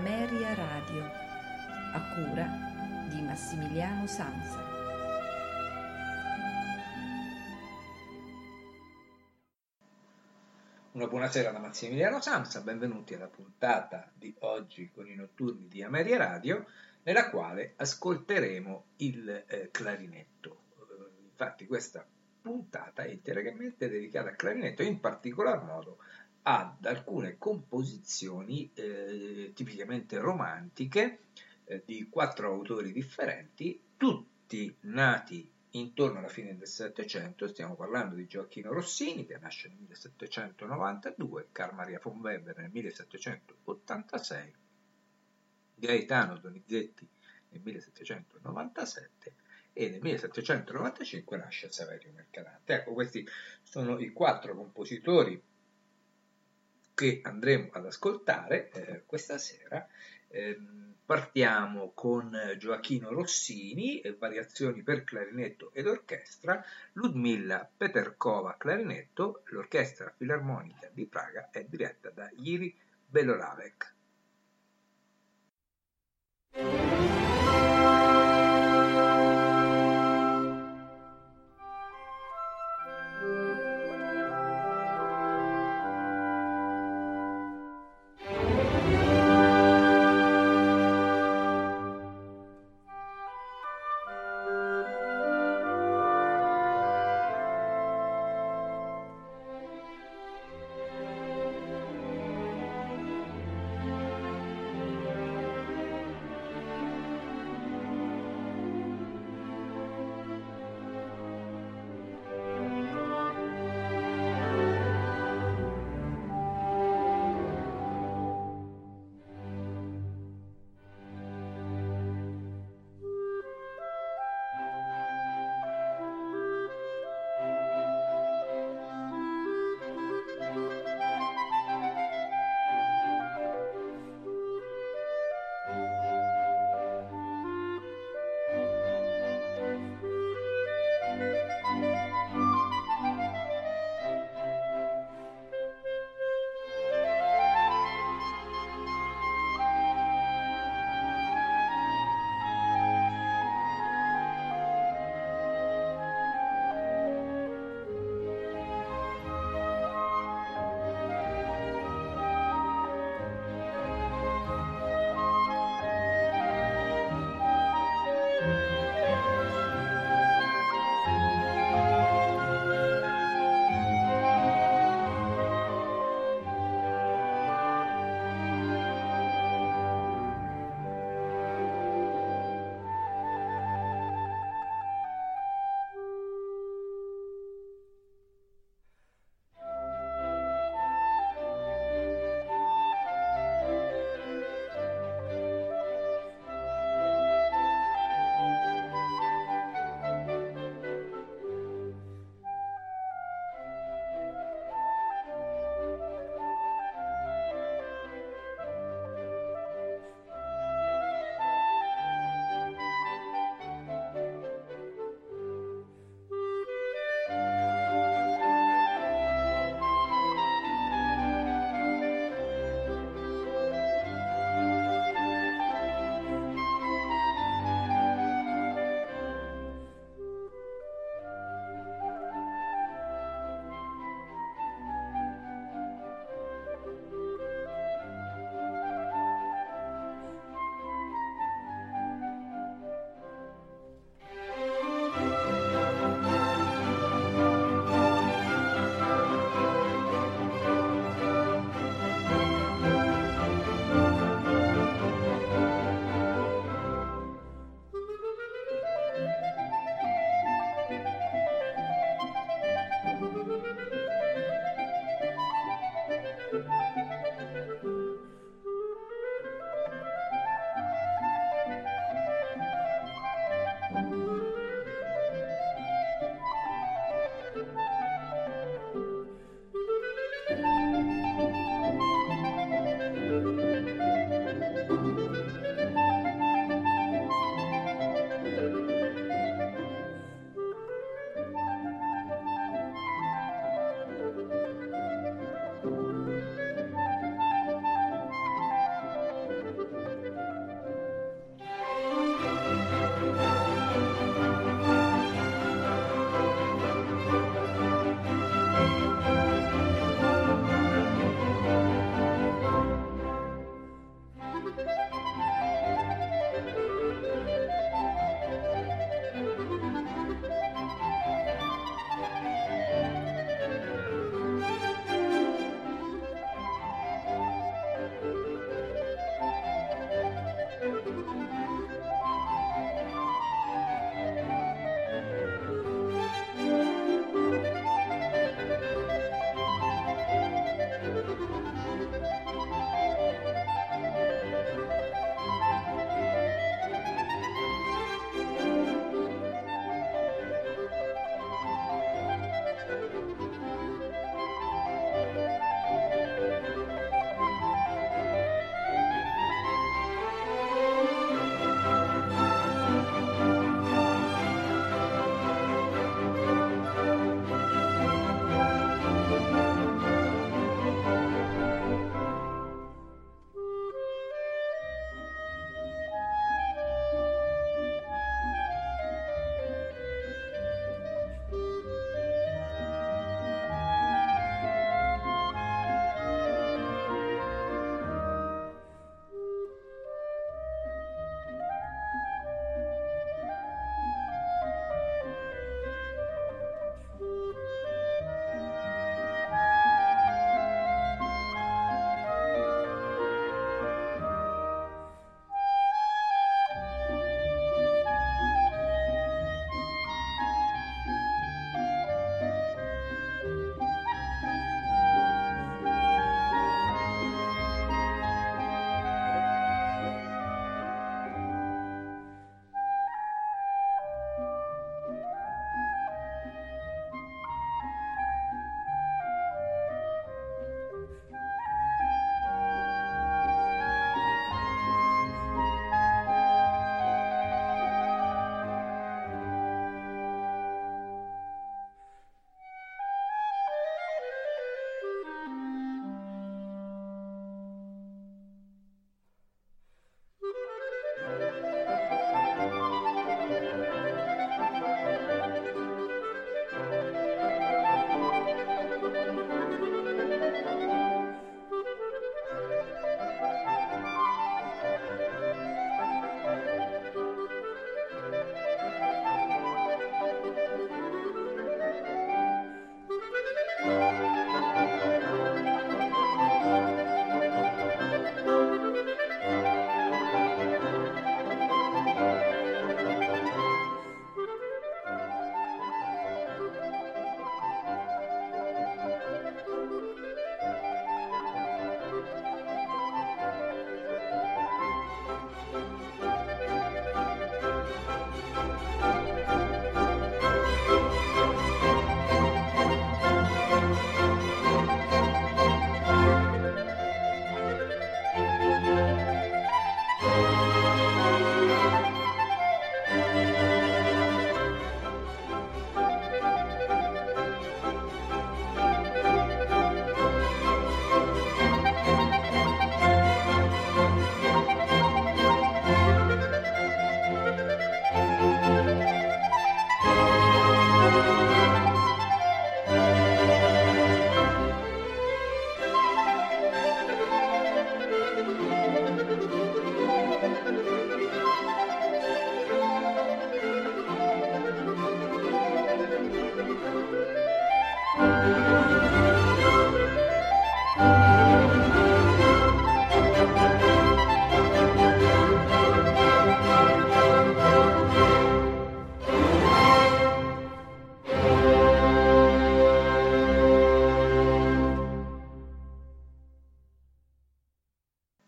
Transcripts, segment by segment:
Ameria Radio, a cura di Massimiliano Sanza. Una buonasera da Massimiliano Samsa, benvenuti alla puntata di oggi con i notturni di Ameria Radio, nella quale ascolteremo il eh, clarinetto. Eh, infatti questa puntata è interamente dedicata al clarinetto, in particolar modo ad alcune composizioni eh, tipicamente romantiche eh, di quattro autori differenti, tutti nati intorno alla fine del Settecento, stiamo parlando di Gioacchino Rossini che nasce nel 1792, Carl Maria von Weber nel 1786, Gaetano Donizetti nel 1797 e nel 1795 nasce Saverio Mercadante. Ecco, questi sono i quattro compositori che andremo ad ascoltare eh, questa sera. Eh, partiamo con Gioachino Rossini, eh, variazioni per clarinetto ed orchestra, Ludmilla Peterkova clarinetto, l'orchestra filarmonica di Praga è diretta da Yiri Belolavec.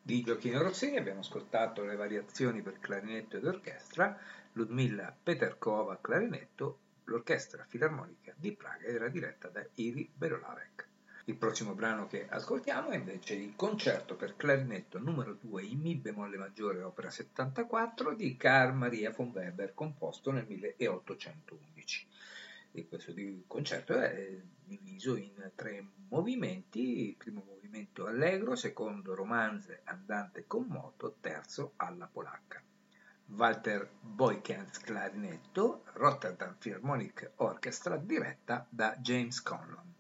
Di Gioacchino Rossini, abbiamo ascoltato le variazioni per clarinetto ed orchestra, Ludmilla Peterkova clarinetto, l'orchestra filarmonica di Praga era diretta da Iri Berolavec. Il prossimo brano che ascoltiamo è invece il concerto per clarinetto numero 2 in Mi bemolle maggiore opera 74 di Carl Maria von Weber composto nel 1811. E questo concerto è diviso in tre movimenti, il primo movimento allegro, secondo romanze andante con moto, terzo alla polacca. Walter Boykens clarinetto, Rotterdam Philharmonic Orchestra diretta da James Conlon.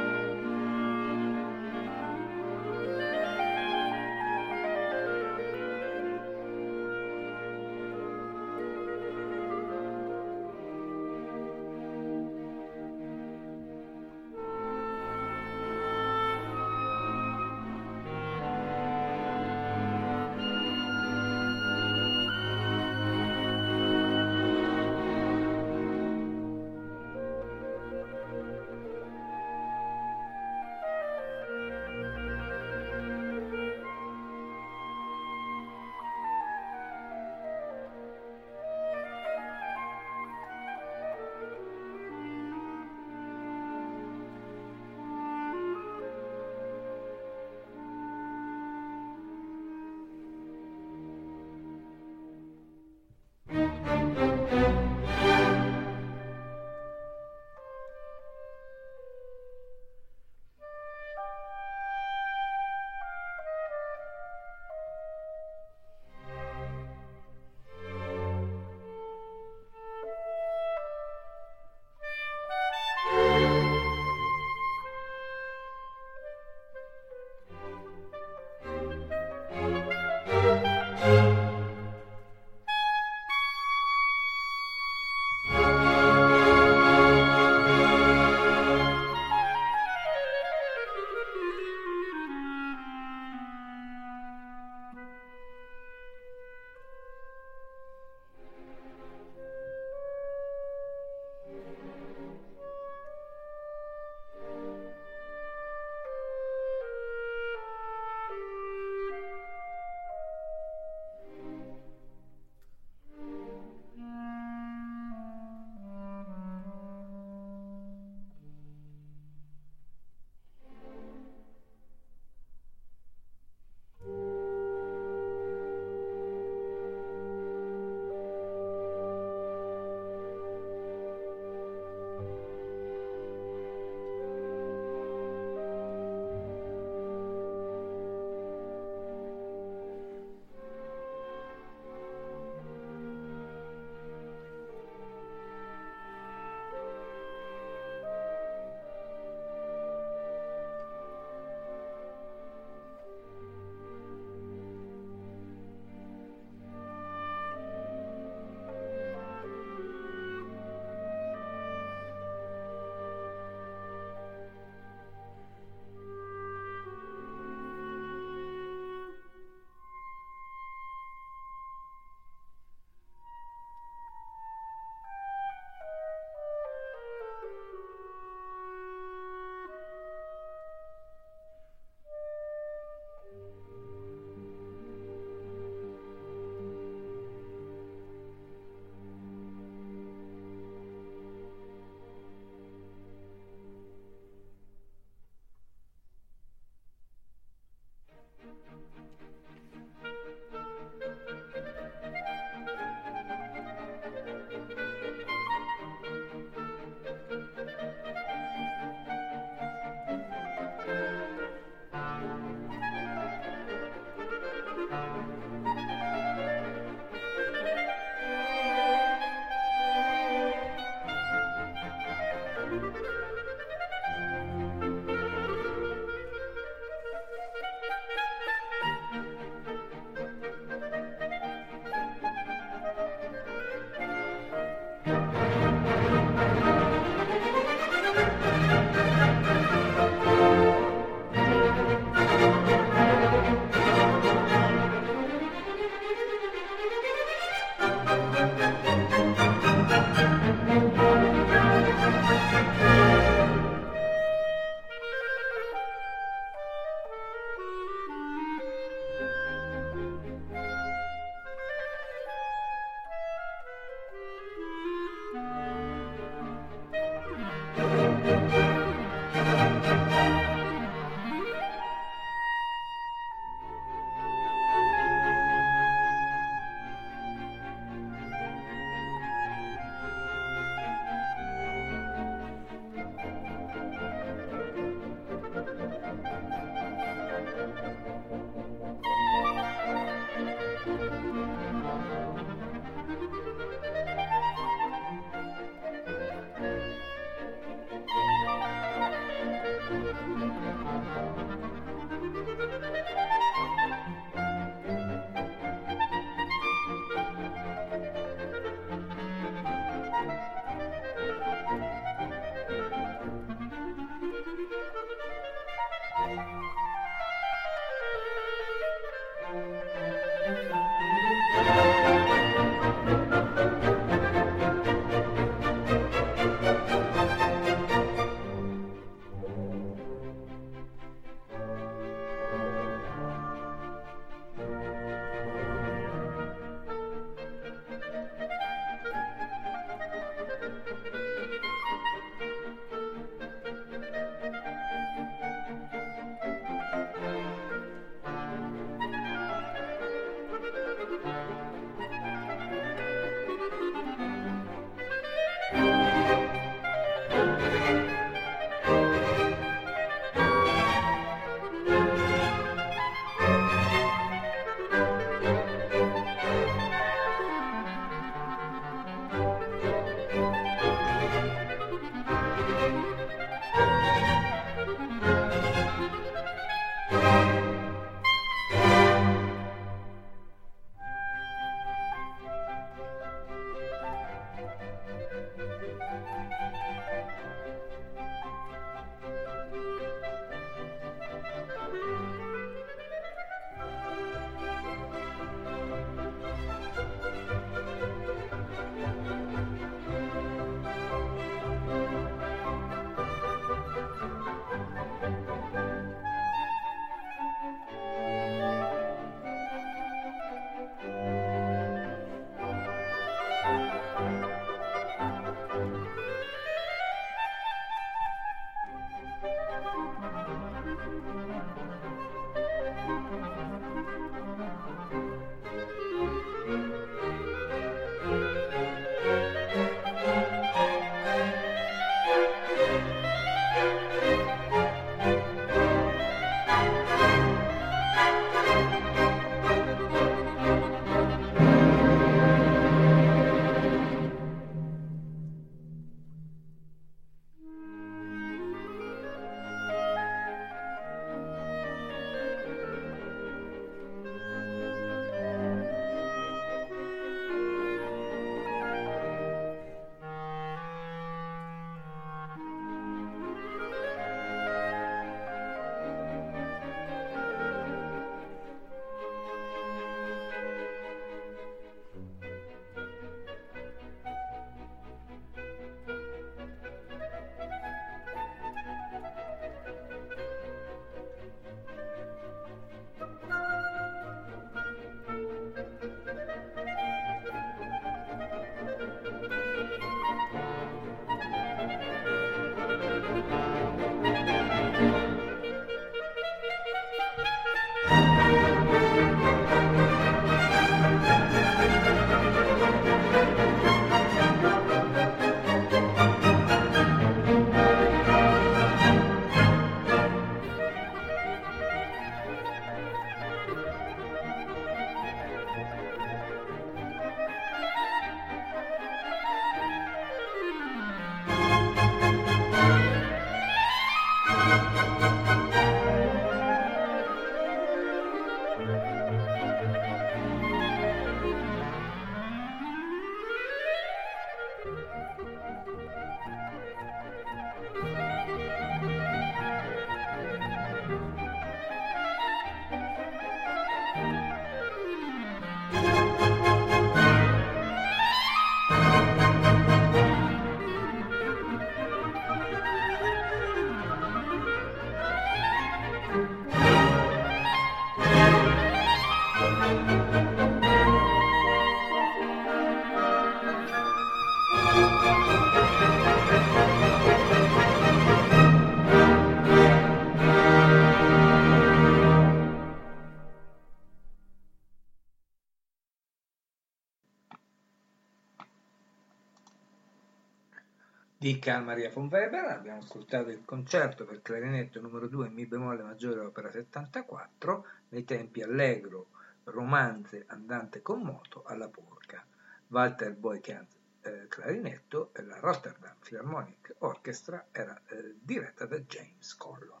Di Carl Maria von Weber, abbiamo ascoltato il concerto per clarinetto numero 2 in Mi bemolle maggiore opera 74, nei tempi allegro, romanze andante con moto alla porca. Walter Boykant eh, clarinetto e la Rotterdam Philharmonic Orchestra era eh, diretta da James Collon.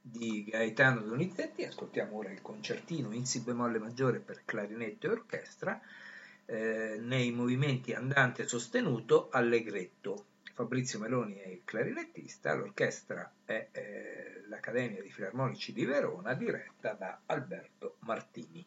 Di Gaetano Donizetti ascoltiamo ora il concertino in Si bemolle maggiore per clarinetto e orchestra eh, nei movimenti andante sostenuto allegretto Fabrizio Meloni è il clarinettista, l'orchestra è eh, l'Accademia di Filarmonici di Verona diretta da Alberto Martini.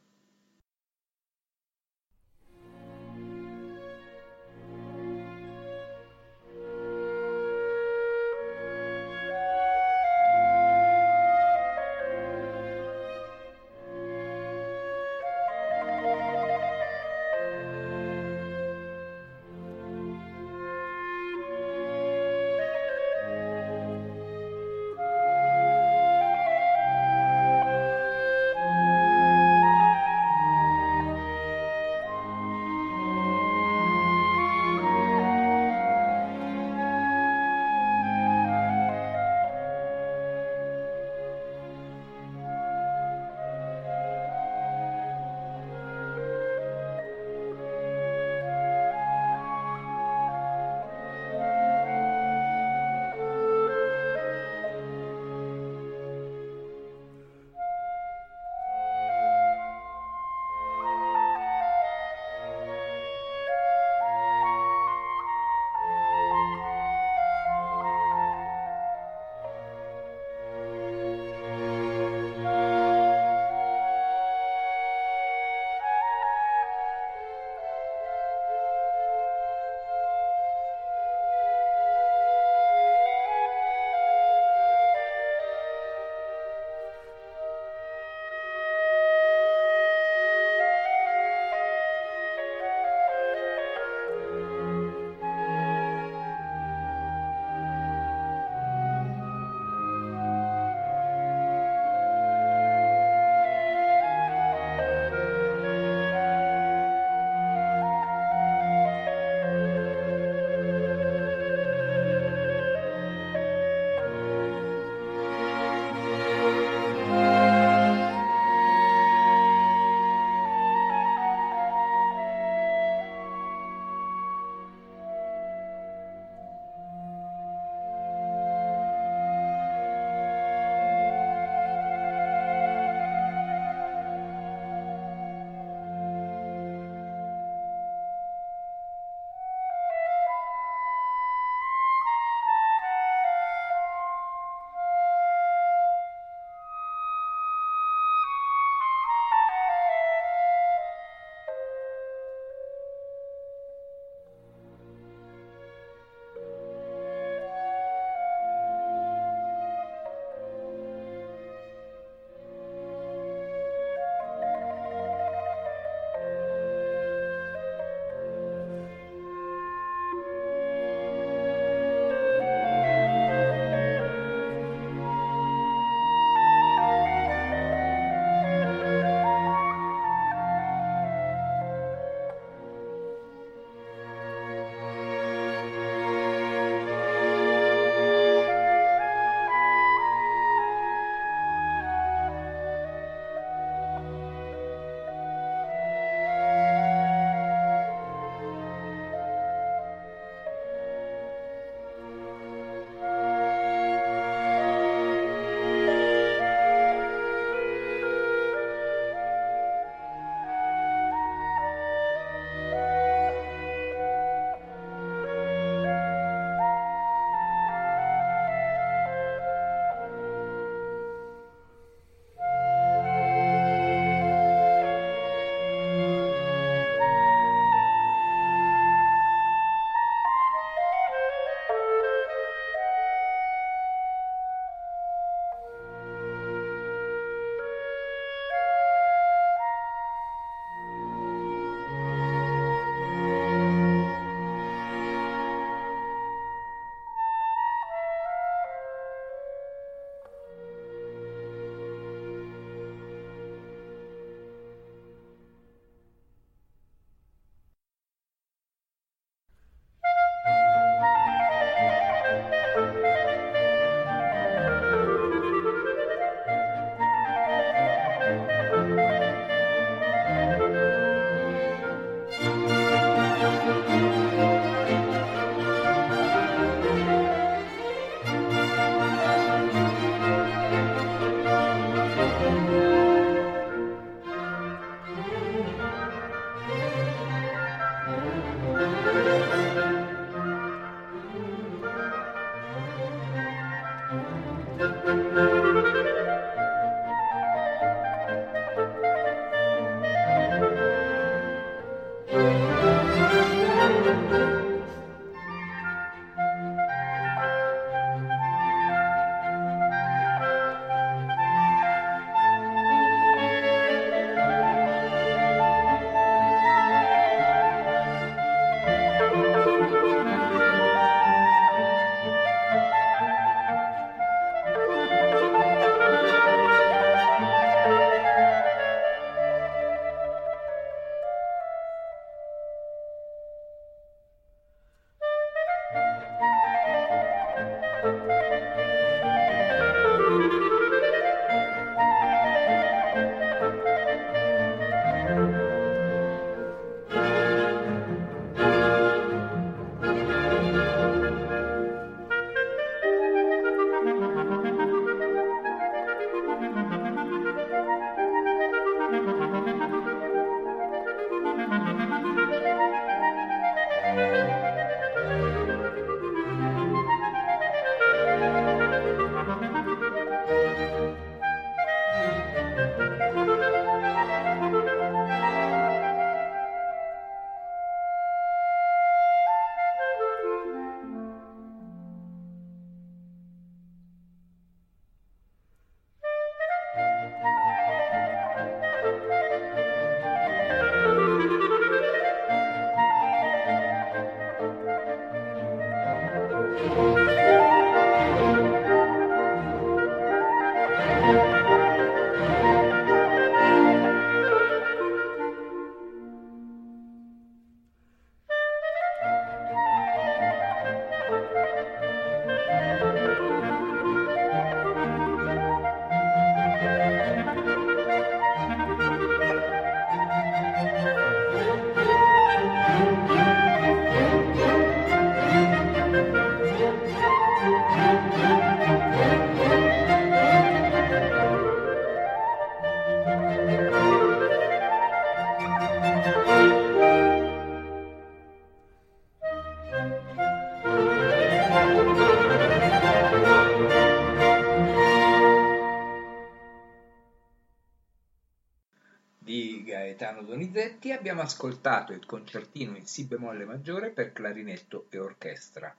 Ascoltato il concertino in Si bemolle maggiore per clarinetto e orchestra.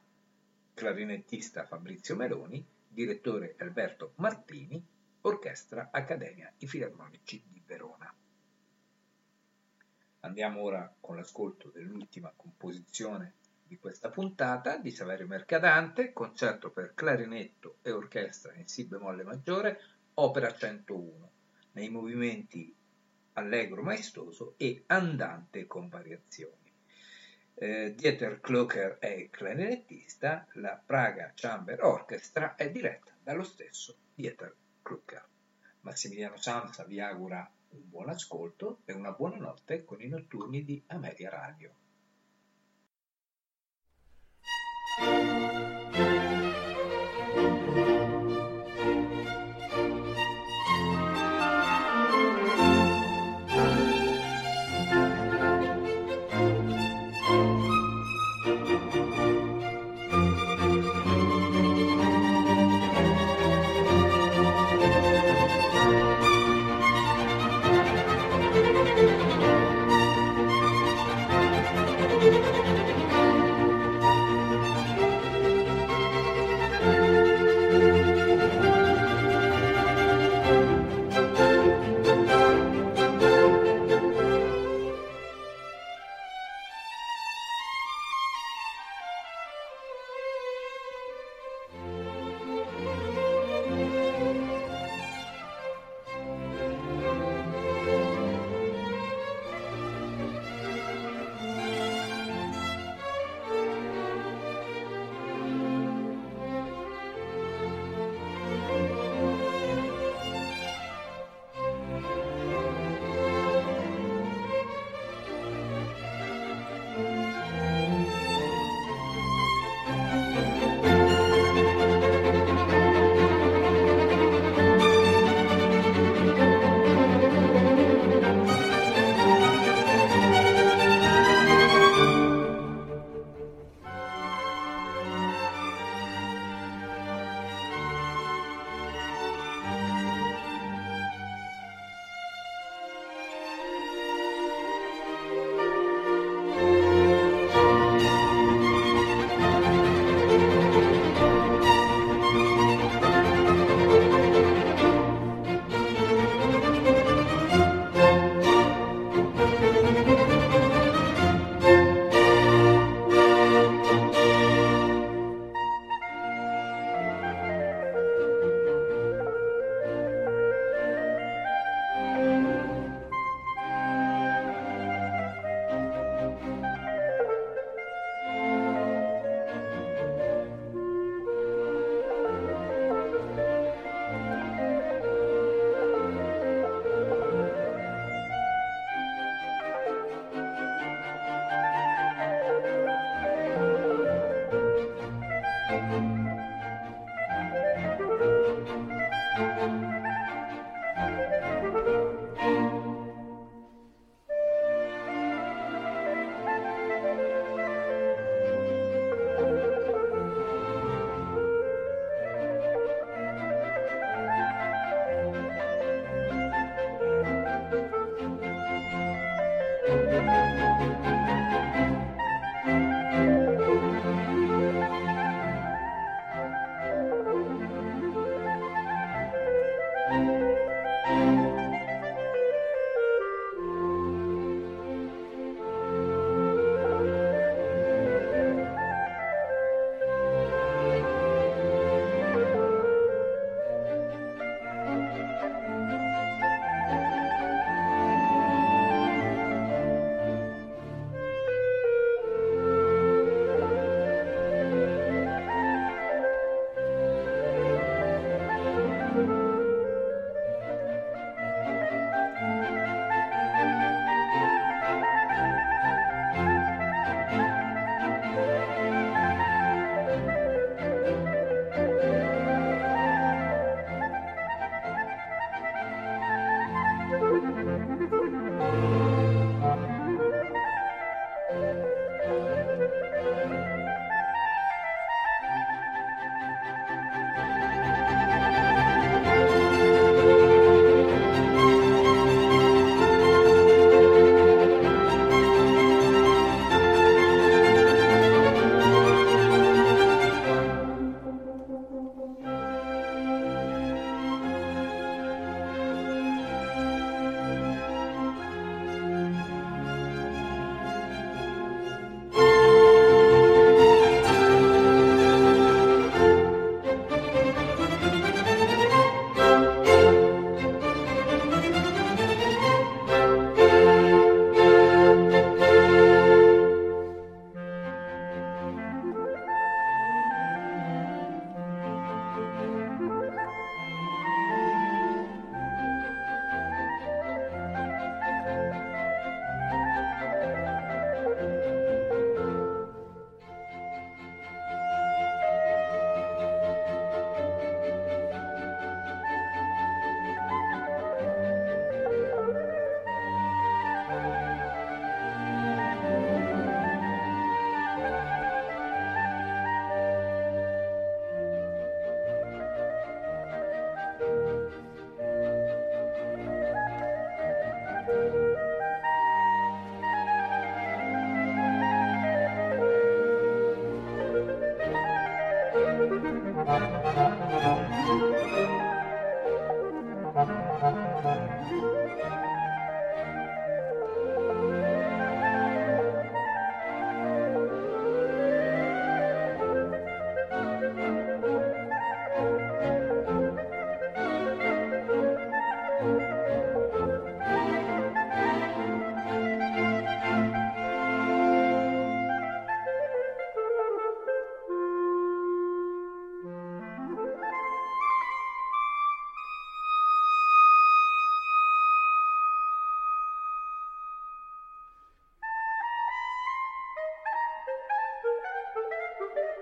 Clarinettista Fabrizio Meloni, direttore Alberto Martini, orchestra Accademia I Filarmonici di Verona. Andiamo ora con l'ascolto dell'ultima composizione di questa puntata di Saverio Mercadante, concerto per clarinetto e orchestra in Si bemolle maggiore, opera 101, nei movimenti allegro maestoso e andante con variazioni. Eh, Dieter Kloker è clarinettista, la Praga Chamber Orchestra è diretta dallo stesso Dieter Kloker. Massimiliano Samsa vi augura un buon ascolto e una buona notte con i notturni di Ameria Radio.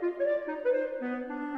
Thank you.